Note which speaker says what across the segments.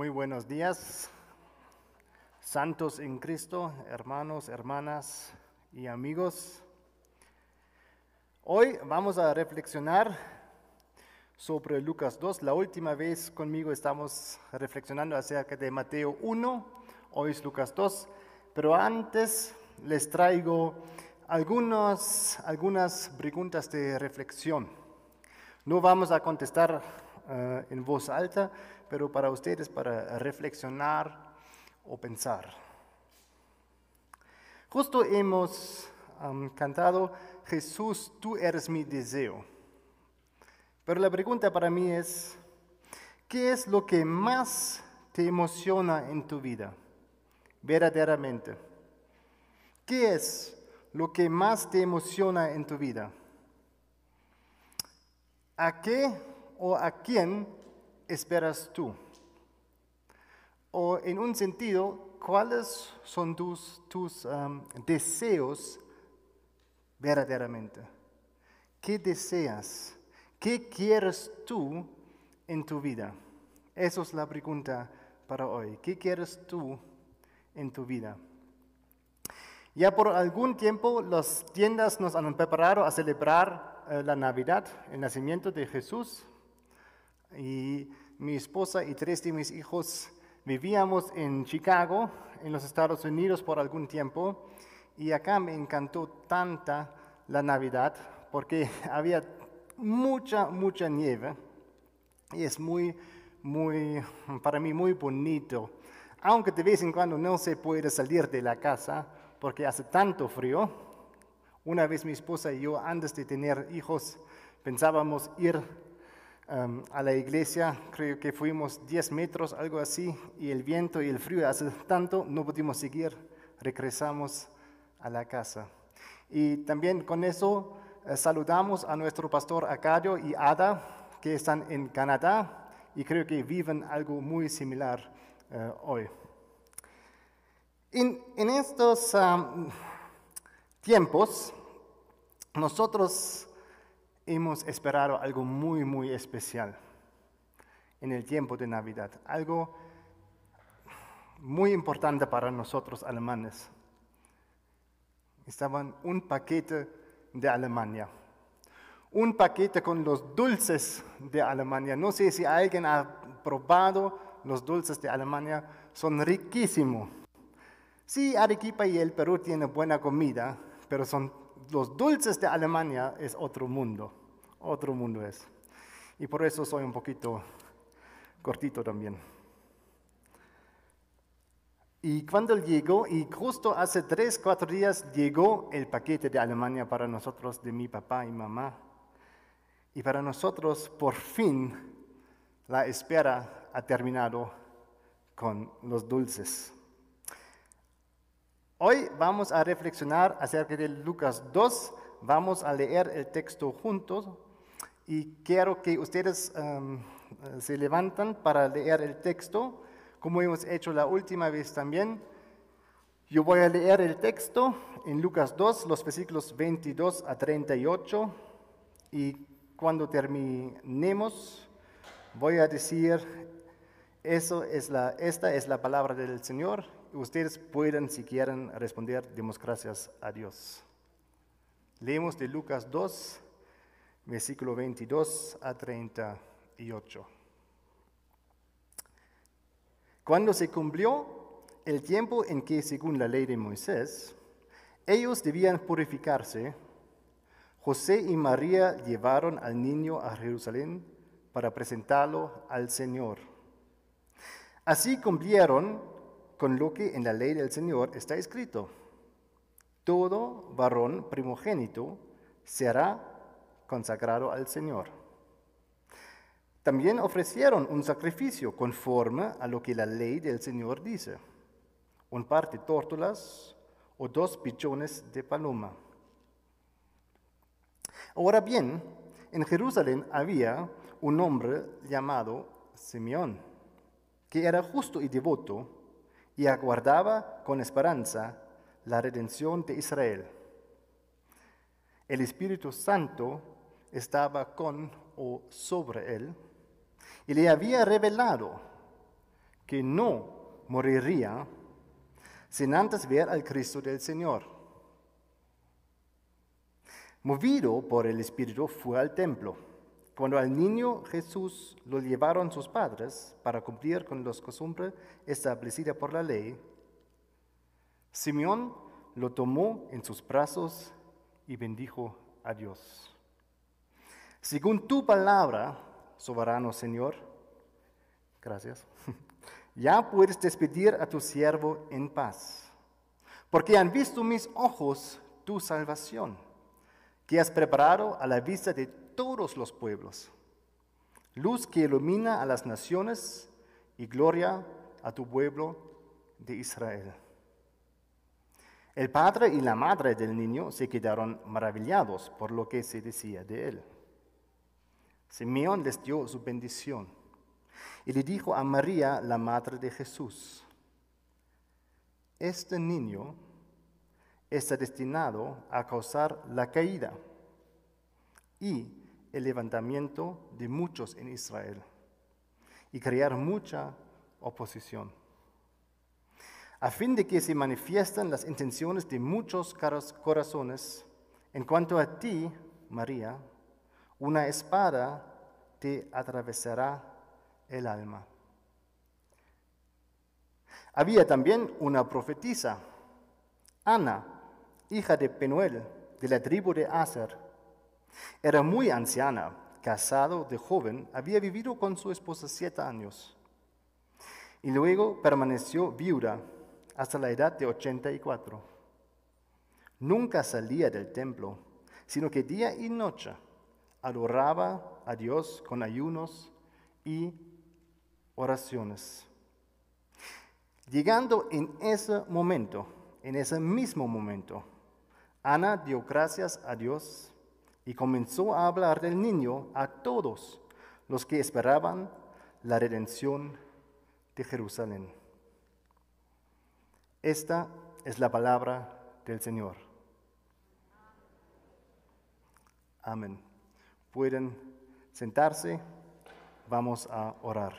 Speaker 1: Muy buenos días, santos en Cristo, hermanos, hermanas y amigos. Hoy vamos a reflexionar sobre Lucas 2. La última vez conmigo estamos reflexionando acerca de Mateo 1, hoy es Lucas 2, pero antes les traigo algunas, algunas preguntas de reflexión. No vamos a contestar eh, en voz alta, pero para ustedes para reflexionar o pensar. Justo hemos cantado, Jesús, tú eres mi deseo. Pero la pregunta para mí es, ¿qué es lo que más te emociona en tu vida? Verdaderamente. ¿Qué es lo que más te emociona en tu vida? ¿A qué o a quién esperas tú? O en un sentido, ¿cuáles son tus, tus deseos verdaderamente? ¿Qué deseas? ¿Qué quieres tú en tu vida? Esa es la pregunta para hoy. ¿Qué quieres tú en tu vida? Ya por algún tiempo las tiendas nos han preparado a celebrar eh, la Navidad, el nacimiento de Jesús. Y mi esposa y tres de mis hijos vivíamos en Chicago, en los Estados Unidos, por algún tiempo. Y acá me encantó tanta la Navidad porque había mucha, mucha nieve. Y es muy, muy, para mí muy bonito. Aunque de vez en cuando no se puede salir de la casa porque hace tanto frío. Una vez mi esposa y yo, antes de tener hijos, pensábamos ir um, a la iglesia, creo que fuimos 10 metros, algo así, y el viento y el frío hace tanto, no pudimos seguir, regresamos a la casa. Y también con eso eh, saludamos a nuestro pastor Acadio y Ada, que están en Canadá y creo que viven algo muy similar uh, hoy. En, estos um, tiempos, nosotros hemos esperado algo muy, muy especial en el tiempo de Navidad, algo muy importante para nosotros alemanes. Estaban un paquete de Alemania, un paquete con los dulces de Alemania. No sé si alguien ha probado los dulces de Alemania, son riquísimos. Sí, Arequipa y el Perú tienen buena comida, pero son los dulces de Alemania es otro mundo, otro mundo es. Y por eso soy un poquito cortito también. Y cuando llegó, y justo hace tres, cuatro días llegó el paquete de Alemania para nosotros, de mi papá y mamá. Y para nosotros, por fin, la espera ha terminado con los dulces. Hoy vamos a reflexionar acerca de Lucas 2, vamos a leer el texto juntos y quiero que ustedes um, se levantan para leer el texto, como hemos hecho la última vez también. Yo voy a leer el texto en Lucas 2, los versículos 22 a 38 y cuando terminemos voy a decir, eso es la, esta es la palabra del Señor ustedes pueden, si quieren, responder, demos gracias a Dios. Leemos de Lucas 2, versículo 22 a 38. Cuando se cumplió el tiempo en que, según la ley de Moisés, ellos debían purificarse, José y María llevaron al niño a Jerusalén para presentarlo al Señor. Así cumplieron con lo que en la ley del Señor está escrito. Todo varón primogénito será consagrado al Señor. También ofrecieron un sacrificio conforme a lo que la ley del Señor dice. Un par de tórtolas o dos pichones de paloma. Ahora bien, en Jerusalén había un hombre llamado Simeón, que era justo y devoto y aguardaba con esperanza la redención de Israel. El Espíritu Santo estaba con o sobre él y le había revelado que no moriría sin antes ver al Cristo del Señor. Movido por el Espíritu fue al templo. Cuando al niño Jesús lo llevaron sus padres para cumplir con las costumbres establecidas por la ley, Simeón lo tomó en sus brazos y bendijo a Dios. Según tu palabra, soberano Señor, gracias, ya puedes despedir a tu siervo en paz, porque han visto mis ojos tu salvación, que has preparado a la vista de todos los pueblos, luz que ilumina a las naciones y gloria a tu pueblo de Israel. El padre y la madre del niño se quedaron maravillados por lo que se decía de él. Simeón les dio su bendición y le dijo a María, la madre de Jesús, este niño está destinado a causar la caída y el levantamiento de muchos en Israel y crear mucha oposición, a fin de que se manifiesten las intenciones de muchos corazones. En cuanto a ti, María, una espada te atravesará el alma. Había también una profetisa, Ana, hija de Penuel, de la tribu de Aser. Era muy anciana, casado de joven, había vivido con su esposa siete años. Y luego permaneció viuda hasta la edad de 84. Nunca salía del templo, sino que día y noche adoraba a Dios con ayunos y oraciones. Llegando en ese momento, en ese mismo momento, Ana dio gracias a Dios y comenzó a hablar del niño a todos los que esperaban la redención de Jerusalén. Esta es la palabra del Señor. Amén. Pueden sentarse, vamos a orar.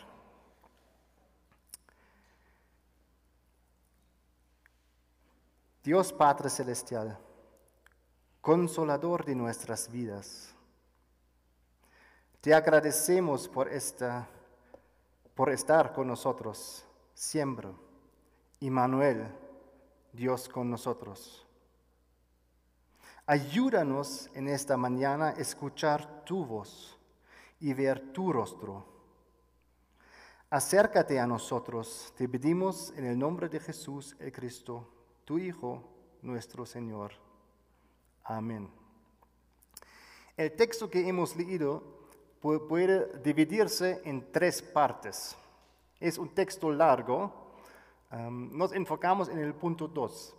Speaker 1: Dios Padre Celestial, consolador de nuestras vidas, te agradecemos por, esta, por estar con nosotros siempre. Immanuel, Dios con nosotros. Ayúdanos en esta mañana a escuchar tu voz y ver tu rostro. Acércate a nosotros, te pedimos en el nombre de Jesús el Cristo, tu Hijo, nuestro Señor. Amén. El texto que hemos leído puede dividirse en tres partes. Es un texto largo. nos enfocamos en el punto 2.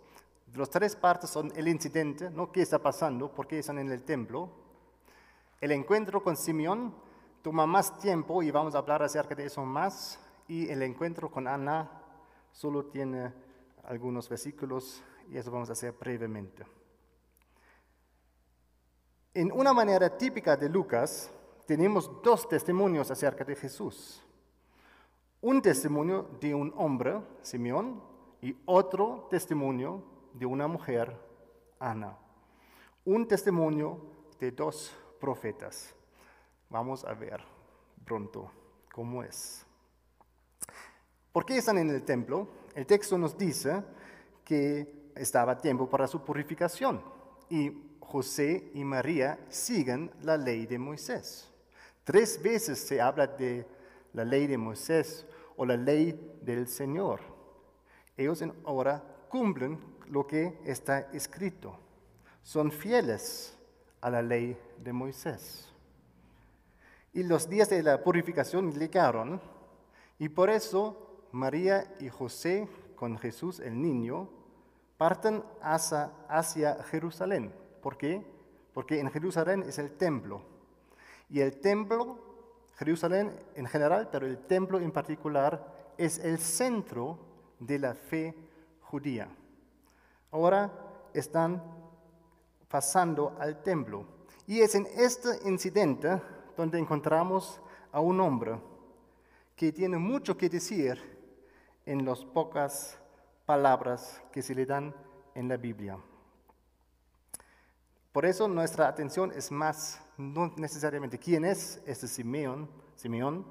Speaker 1: Las tres partes son el incidente, ¿no? ¿Qué está pasando? ¿Por qué están en el templo? El encuentro con Simeón toma más tiempo y vamos a hablar acerca de eso más. Y el encuentro con Ana solo tiene algunos versículos y eso vamos a hacer brevemente. En una manera típica de Lucas, tenemos dos testimonios acerca de Jesús. Un testimonio de un hombre, Simeón, y otro testimonio de una mujer, Ana. Un testimonio de dos profetas. Vamos a ver pronto cómo es. ¿Por qué están en el templo? El texto nos dice que estaba tiempo para su purificación y José y María siguen la ley de Moisés. Tres veces se habla de la ley de Moisés o la ley del Señor. Ellos ahora cumplen lo que está escrito. Son fieles a la ley de Moisés. Y los días de la purificación llegaron y por eso María y José con Jesús el niño parten hacia, hacia Jerusalén. ¿Por qué? Porque en Jerusalén es el templo. Y el templo, Jerusalén en general, pero el templo en particular, es el centro de la fe judía. Ahora están pasando al templo. Y es en este incidente donde encontramos a un hombre que tiene mucho que decir en las pocas palabras que se le dan en la Biblia. Por eso nuestra atención es más, no necesariamente quién es este Simeón, Simeón,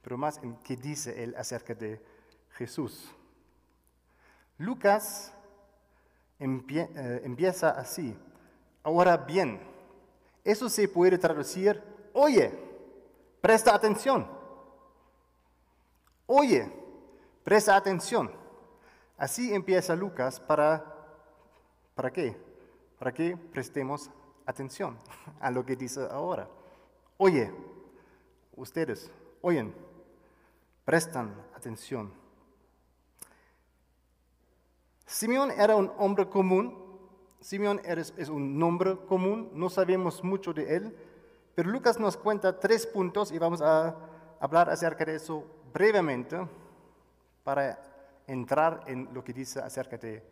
Speaker 1: pero más en qué dice él acerca de Jesús. Lucas eh, empieza así. Ahora bien, eso se puede traducir, oye, presta atención. Oye, presta atención. Así empieza Lucas para, ¿para qué? Para que prestemos atención a lo que dice ahora. Oye, ustedes, oyen, prestan atención. Simeón era un hombre común, Simeón es un nombre común, no sabemos mucho de él, pero Lucas nos cuenta tres puntos y vamos a hablar acerca de eso brevemente para entrar en lo que dice acerca de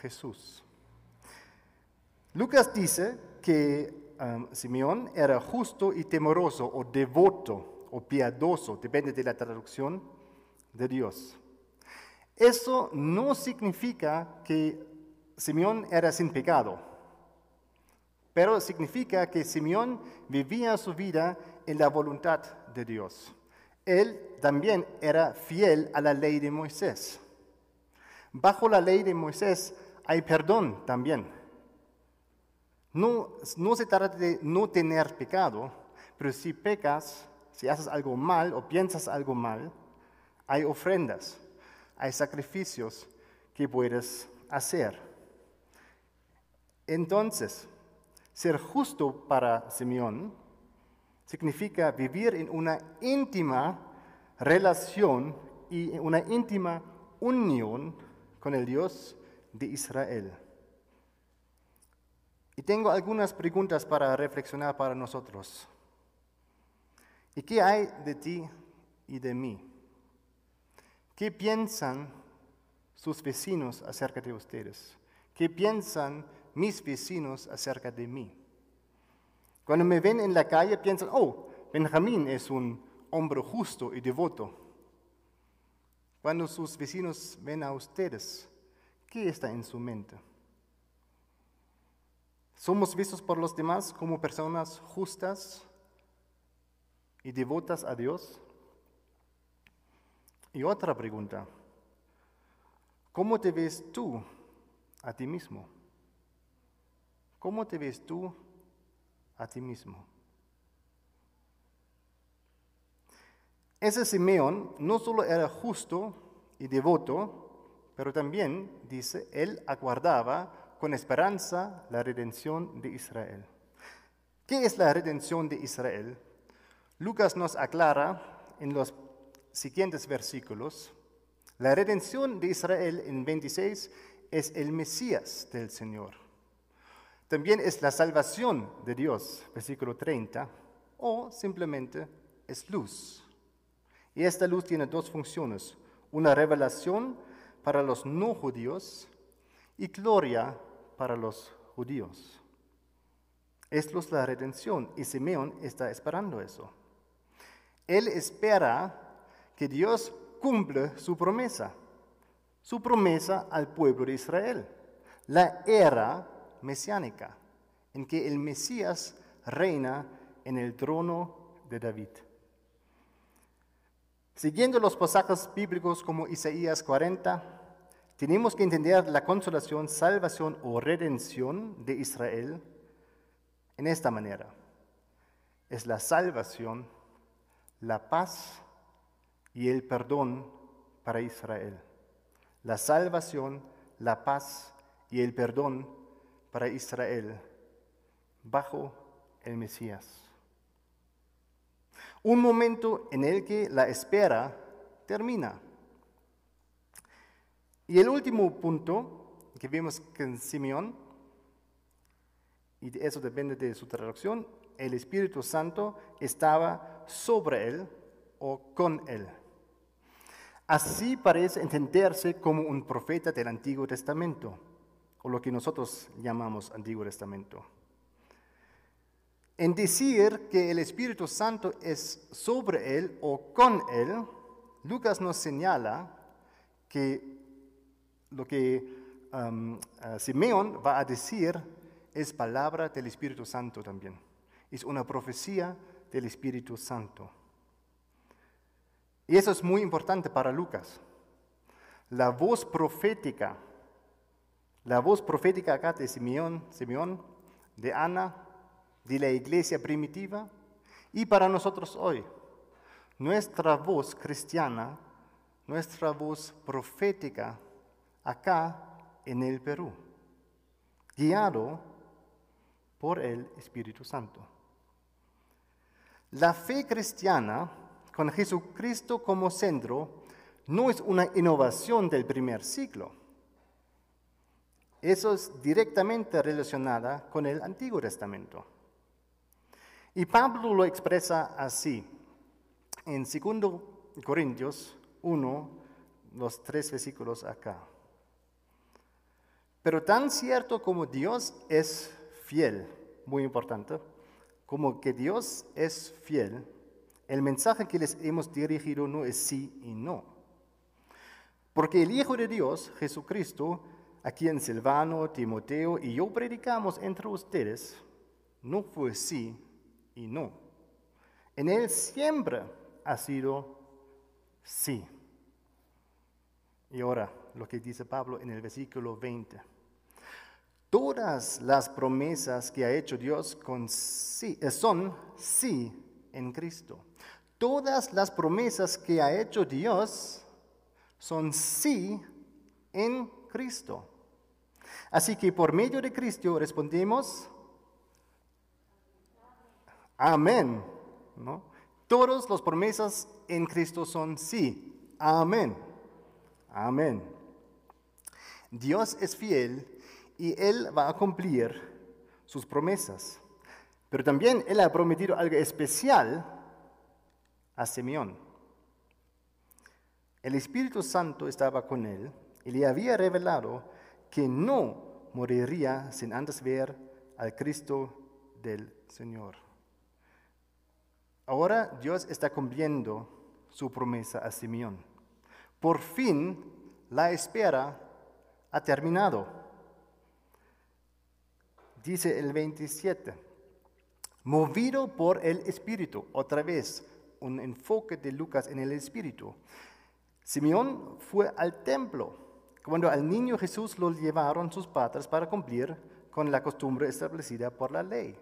Speaker 1: Jesús. Lucas dice que um, Simeón era justo y temeroso o devoto o piadoso, depende de la traducción de Dios. Eso no significa que Simeón era sin pecado, pero significa que Simeón vivía su vida en la voluntad de Dios. Él también era fiel a la ley de Moisés. Bajo la ley de Moisés hay perdón también. No, no se trata de no tener pecado, pero si pecas, si haces algo mal o piensas algo mal, hay ofrendas hay sacrificios que puedes hacer. Entonces, ser justo para Simeón significa vivir en una íntima relación y una íntima unión con el Dios de Israel. Y tengo algunas preguntas para reflexionar para nosotros. ¿Y qué hay de ti y de mí? ¿Qué piensan sus vecinos acerca de ustedes? ¿Qué piensan mis vecinos acerca de mí? Cuando me ven en la calle piensan, oh, Benjamín es un hombre justo y devoto. Cuando sus vecinos ven a ustedes, ¿qué está en su mente? ¿Somos vistos por los demás como personas justas y devotas a Dios? Y otra pregunta, ¿cómo te ves tú a ti mismo? ¿Cómo te ves tú a ti mismo? Ese Simeón no solo era justo y devoto, pero también, dice, él aguardaba con esperanza la redención de Israel. ¿Qué es la redención de Israel? Lucas nos aclara en los siguientes versículos, la redención de Israel en 26 es el Mesías del Señor. También es la salvación de Dios, versículo 30, o simplemente es luz. Y esta luz tiene dos funciones, una revelación para los no judíos y gloria para los judíos. Es la redención y Simeón está esperando eso. Él espera que Dios cumple su promesa, su promesa al pueblo de Israel, la era mesiánica, en que el Mesías reina en el trono de David. Siguiendo los pasajes bíblicos como Isaías 40, tenemos que entender la consolación, salvación o redención de Israel en esta manera. Es la salvación, la paz y el perdón para Israel. La salvación, la paz y el perdón para Israel bajo el Mesías. Un momento en el que la espera termina. Y el último punto que vemos en Simeón, y eso depende de su traducción, el Espíritu Santo estaba sobre él o con él. Así parece entenderse como un profeta del Antiguo Testamento, o lo que nosotros llamamos Antiguo Testamento. En decir que el Espíritu Santo es sobre él o con él, Lucas nos señala que lo que um, uh, Simeón va a decir es palabra del Espíritu Santo también. Es una profecía del Espíritu Santo. Y eso es muy importante para Lucas. La voz profética, la voz profética acá de Simeón, Simeón, de Ana, de la iglesia primitiva y para nosotros hoy. Nuestra voz cristiana, nuestra voz profética acá en el Perú, guiado por el Espíritu Santo. La fe cristiana, con Jesucristo como centro, no es una innovación del primer siglo. Eso es directamente relacionada con el Antiguo Testamento. Y Pablo lo expresa así en 2 Corintios 1, los tres versículos acá. Pero tan cierto como Dios es fiel, muy importante, como que Dios es fiel, el mensaje que les hemos dirigido no es sí y no. Porque el Hijo de Dios, Jesucristo, a quien Silvano, Timoteo y yo predicamos entre ustedes, no fue sí y no. En él siempre ha sido sí. Y ahora lo que dice Pablo en el versículo 20. Todas las promesas que ha hecho Dios eh, son sí en Cristo. Todas las promesas que ha hecho Dios son sí en Cristo. Así que por medio de Cristo respondemos, amén. ¿no? Todas las promesas en Cristo son sí, amén. Amén. Dios es fiel y Él va a cumplir sus promesas. Pero también Él ha prometido algo especial a Simeón. El Espíritu Santo estaba con él y le había revelado que no moriría sin antes ver al Cristo del Señor. Ahora Dios está cumpliendo su promesa a Simeón. Por fin la espera ha terminado dice el 27, movido por el Espíritu, otra vez un enfoque de Lucas en el Espíritu. Simeón fue al templo cuando al niño Jesús lo llevaron sus padres para cumplir con la costumbre establecida por la ley.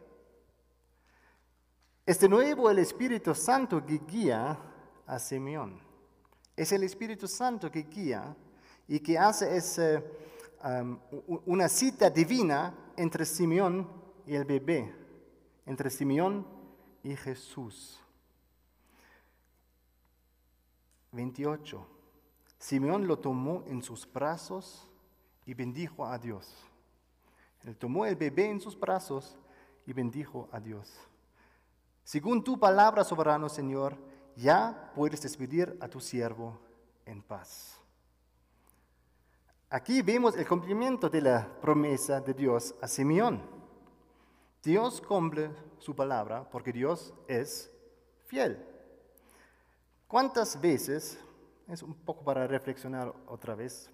Speaker 1: Este nuevo el Espíritu Santo que guía a Simeón. Es el Espíritu Santo que guía y que hace ese una cita divina entre Simeón y el bebé, entre Simeón y Jesús. 28. Simeón lo tomó en sus brazos y bendijo a Dios. Él tomó el bebé en sus brazos y bendijo a Dios. Según tu palabra, soberano Señor, ya puedes despedir a tu siervo en paz. Aquí vemos el cumplimiento de la promesa de Dios a Simeón. Dios cumple su palabra porque Dios es fiel. ¿Cuántas veces, es un poco para reflexionar otra vez,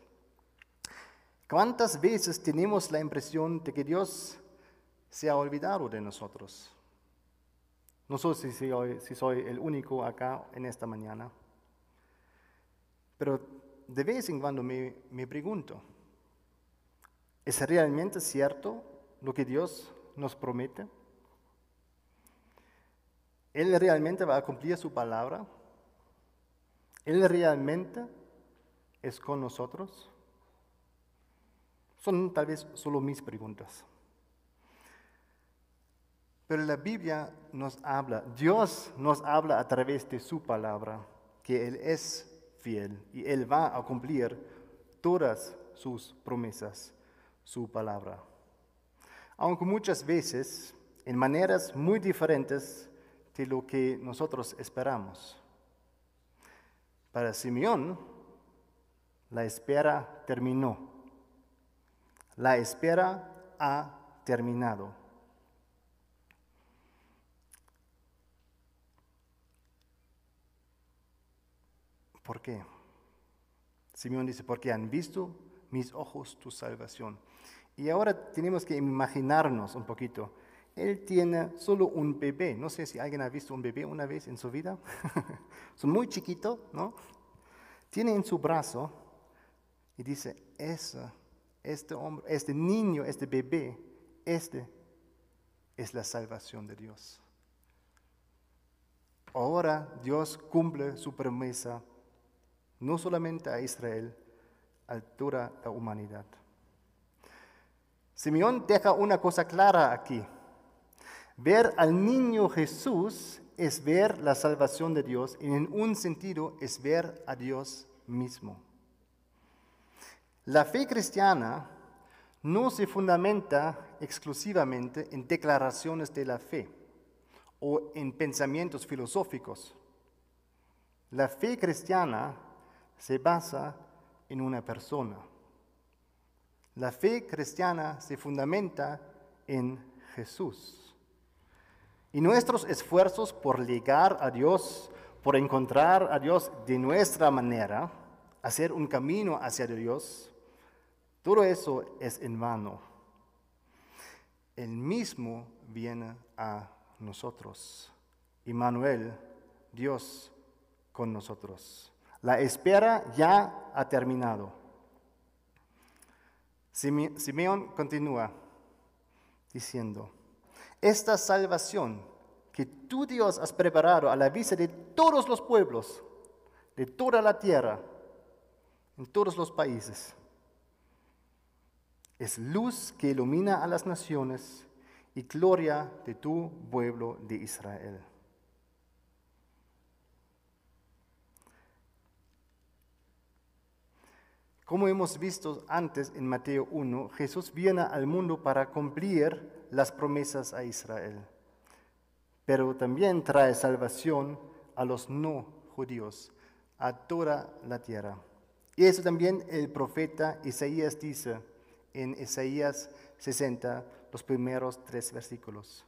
Speaker 1: cuántas veces tenemos la impresión de que Dios se ha olvidado de nosotros? No sé si soy, si soy el único acá en esta mañana, pero de vez en cuando me, pregunto, ¿es realmente cierto lo que Dios nos promete? ¿Él realmente va a cumplir su palabra? ¿Él realmente es con nosotros? Son tal vez solo mis preguntas. Pero la Biblia nos habla, Dios nos habla a través de su palabra, que Él es fiel y Él va a cumplir todas sus promesas, su palabra. Aunque muchas veces en maneras muy diferentes de lo que nosotros esperamos. Para Simeón, la espera terminó. La espera ha terminado. ¿Por qué? Simeón dice, porque han visto mis ojos tu salvación. Y ahora tenemos que imaginarnos un poquito. Él tiene solo un bebé. No sé si alguien ha visto un bebé una vez en su vida. Son muy chiquitos, ¿no? Tiene en su brazo y dice, este hombre, este niño, este bebé, este es la salvación de Dios. Ahora Dios cumple su promesa no solamente a Israel, a toda la humanidad. Simeón deja una cosa clara aquí. Ver al niño Jesús es ver la salvación de Dios y en un sentido es ver a Dios mismo. La fe cristiana no se fundamenta exclusivamente en declaraciones de la fe o en pensamientos filosóficos. La fe cristiana se basa en una persona. La fe cristiana se fundamenta en Jesús. Y nuestros esfuerzos por llegar a Dios, por encontrar a Dios de nuestra manera, hacer un camino hacia Dios, todo eso es en vano. El mismo viene a nosotros. Immanuel, Dios con nosotros. La espera ya ha terminado. Simeón continúa diciendo, esta salvación que tú Dios has preparado a la vista de todos los pueblos, de toda la tierra, en todos los países, es luz que ilumina a las naciones y gloria de tu pueblo de Israel. Como hemos visto antes en Mateo 1, Jesús viene al mundo para cumplir las promesas a Israel, pero también trae salvación a los no judíos, a toda la tierra. Y eso también el profeta Isaías dice en Isaías 60, los primeros tres versículos.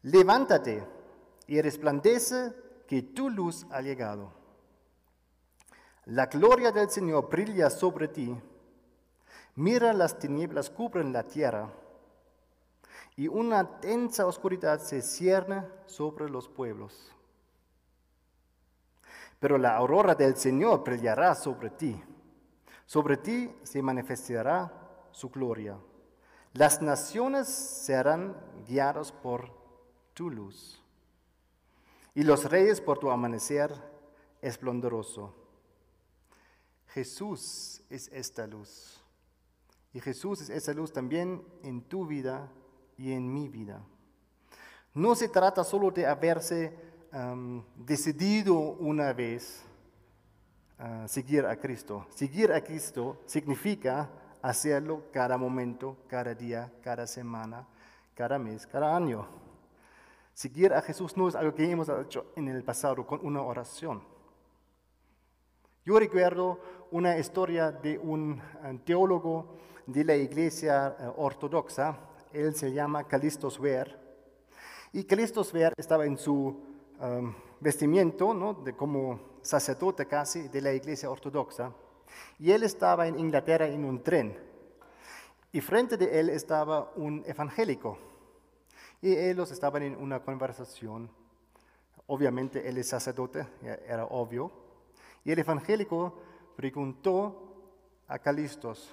Speaker 1: Levántate y resplandece que tu luz ha llegado la gloria del Señor brilla sobre ti. Mira las tinieblas cubren la tierra y una densa oscuridad se cierne sobre los pueblos. Pero la aurora del Señor brillará sobre ti. Sobre ti se manifestará su gloria. Las naciones serán guiadas por tu luz y los reyes por tu amanecer esplendoroso. Jesús es esta luz. Y Jesús es esa luz también en tu vida y en mi vida. No se trata solo de haberse decidido una vez a seguir a Cristo. Seguir a Cristo significa hacerlo cada momento, cada día, cada semana, cada mes, cada año. Seguir a Jesús no es algo que hemos hecho en el pasado con una oración. Yo recuerdo una historia de un eh, teólogo de la iglesia eh, ortodoxa, él se llama Calistos Ver, y Calistos Ver estaba en su um, vestimiento, ¿no? como sacerdote casi de la iglesia ortodoxa, y él estaba en Inglaterra en un tren, y frente de él estaba un evangélico, y ellos estaban en una conversación, obviamente él es sacerdote, era obvio, y el evangélico preguntó a Calistos,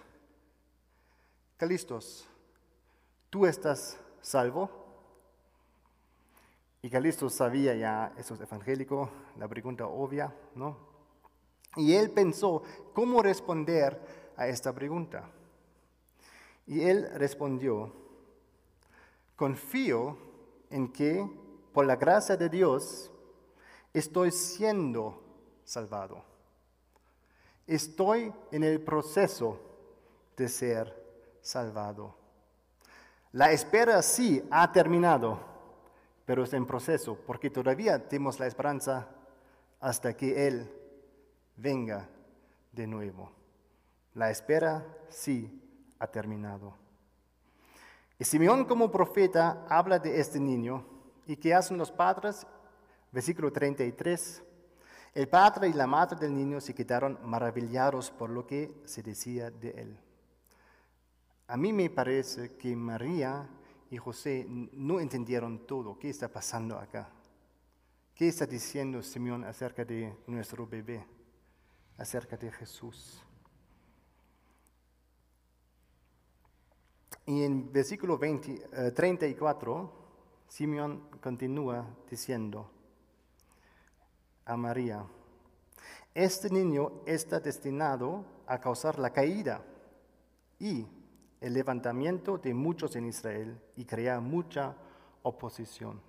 Speaker 1: Calistos, ¿tú estás salvo? Y Calistos sabía ya, eso es evangélico, la pregunta obvia, ¿no? Y él pensó cómo responder a esta pregunta. Y él respondió, confío en que por la gracia de Dios estoy siendo salvado. Estoy en el proceso de ser salvado. La espera sí ha terminado, pero es en proceso, porque todavía tenemos la esperanza hasta que Él venga de nuevo. La espera sí ha terminado. Y Simeón como profeta habla de este niño y qué hacen los padres, versículo 33. El padre y la madre del niño se quedaron maravillados por lo que se decía de él. A mí me parece que María y José no entendieron todo. ¿Qué está pasando acá? ¿Qué está diciendo Simeón acerca de nuestro bebé? Acerca de Jesús. Y en versículo 20, 34, eh, Simeón continúa diciendo a María, este niño está destinado a causar la caída y el levantamiento de muchos en Israel y crear mucha oposición.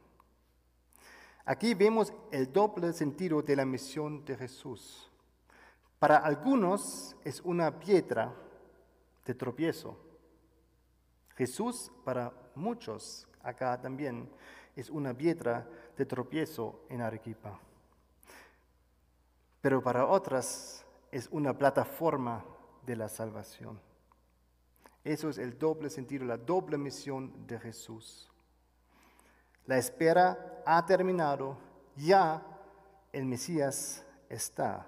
Speaker 1: Aquí vemos el doble sentido de la misión de Jesús. Para algunos es una piedra de tropiezo Jesús para muchos acá también es una piedra de tropiezo en Arequipa. Pero para otras es una plataforma de la salvación. Eso es el doble sentido, la doble misión de Jesús. La espera ha terminado, ya el Mesías está.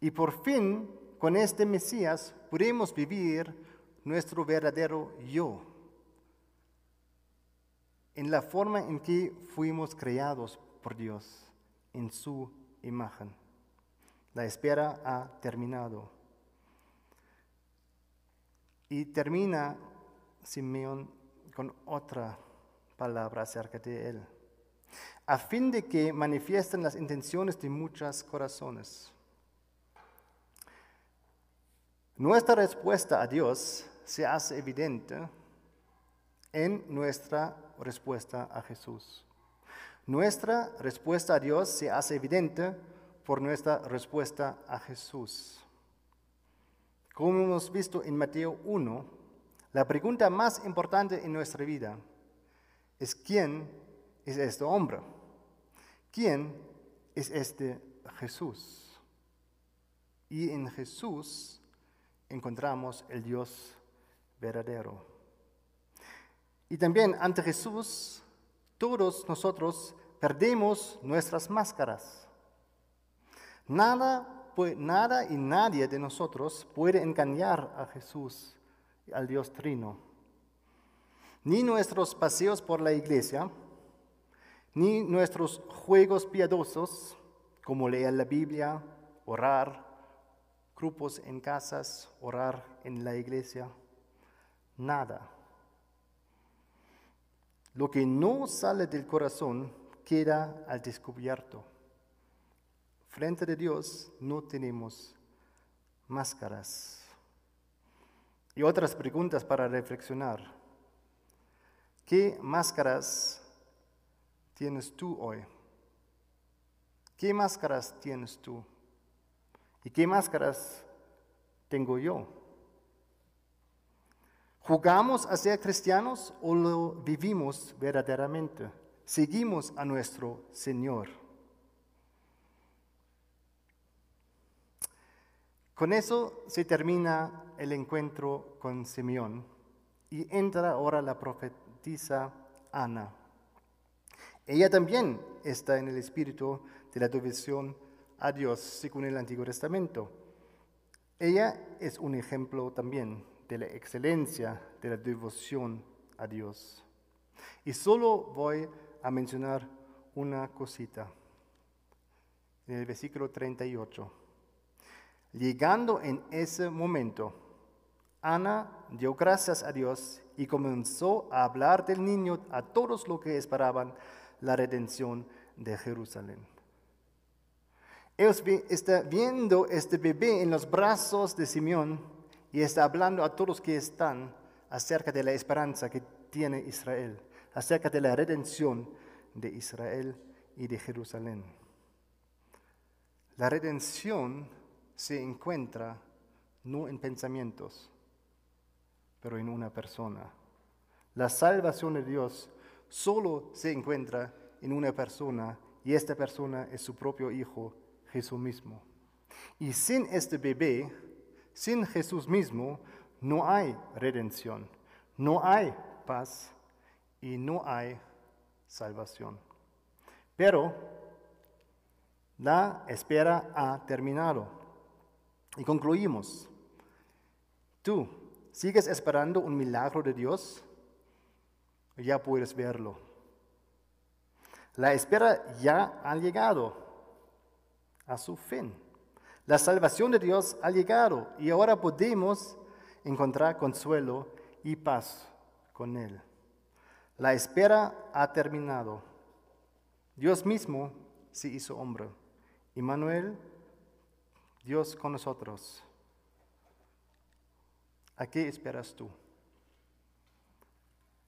Speaker 1: Y por fin, con este Mesías, podemos vivir nuestro verdadero yo, en la forma en que fuimos creados por Dios, en su imagen. La espera ha terminado. Y termina Simeón con otra palabra acerca de él, a fin de que manifiesten las intenciones de muchos corazones. Nuestra respuesta a Dios se hace evidente en nuestra respuesta a Jesús. Nuestra respuesta a Dios se hace evidente por nuestra respuesta a Jesús. Como hemos visto en Mateo 1, la pregunta más importante en nuestra vida es quién es este hombre? ¿Quién es este Jesús? Y en Jesús encontramos el Dios verdadero. Y también ante Jesús, todos nosotros perdemos nuestras máscaras. Nada, nada y nadie de nosotros puede engañar a Jesús, al Dios Trino. Ni nuestros paseos por la iglesia, ni nuestros juegos piadosos, como leer la Biblia, orar, grupos en casas, orar en la iglesia nada. Lo que no sale del corazón queda al descubierto. Frente de Dios no tenemos máscaras. Y otras preguntas para reflexionar. ¿Qué máscaras tienes tú hoy? ¿Qué máscaras tienes tú? ¿Y qué máscaras tengo yo? ¿Jugamos a ser cristianos o lo vivimos verdaderamente? Seguimos a nuestro Señor. Con eso se termina el encuentro con Simeón y entra ahora la profetisa Ana. Ella también está en el espíritu de la devoción a Dios según el Antiguo Testamento. Ella es un ejemplo también de la excelencia de la devoción a Dios. Y solo voy a mencionar una cosita. En el versículo 38. Llegando en ese momento, Ana dio gracias a Dios y comenzó a hablar del niño a todos los que esperaban la redención de Jerusalén. Ellos están viendo este bebé en los brazos de Simeón y está hablando a todos que están acerca de la esperanza que tiene Israel, acerca de la redención de Israel y de Jerusalén. La redención se encuentra no en pensamientos, pero en una persona. La salvación de Dios solo se encuentra en una persona y esta persona es su propio Hijo, Jesús mismo. Y sin este bebé, sin Jesús mismo no hay redención, no hay paz y no hay salvación. Pero La espera ha terminado. Y concluimos. Tú, ¿sigues esperando un milagro de Dios? Ya puedes verlo. La espera ya ha llegado a su fin. La salvación de Dios ha llegado y ahora podemos encontrar consuelo y paz con Él. La espera ha terminado. Dios mismo se hizo hombre. Immanuel, Dios con nosotros. ¿A qué esperas tú?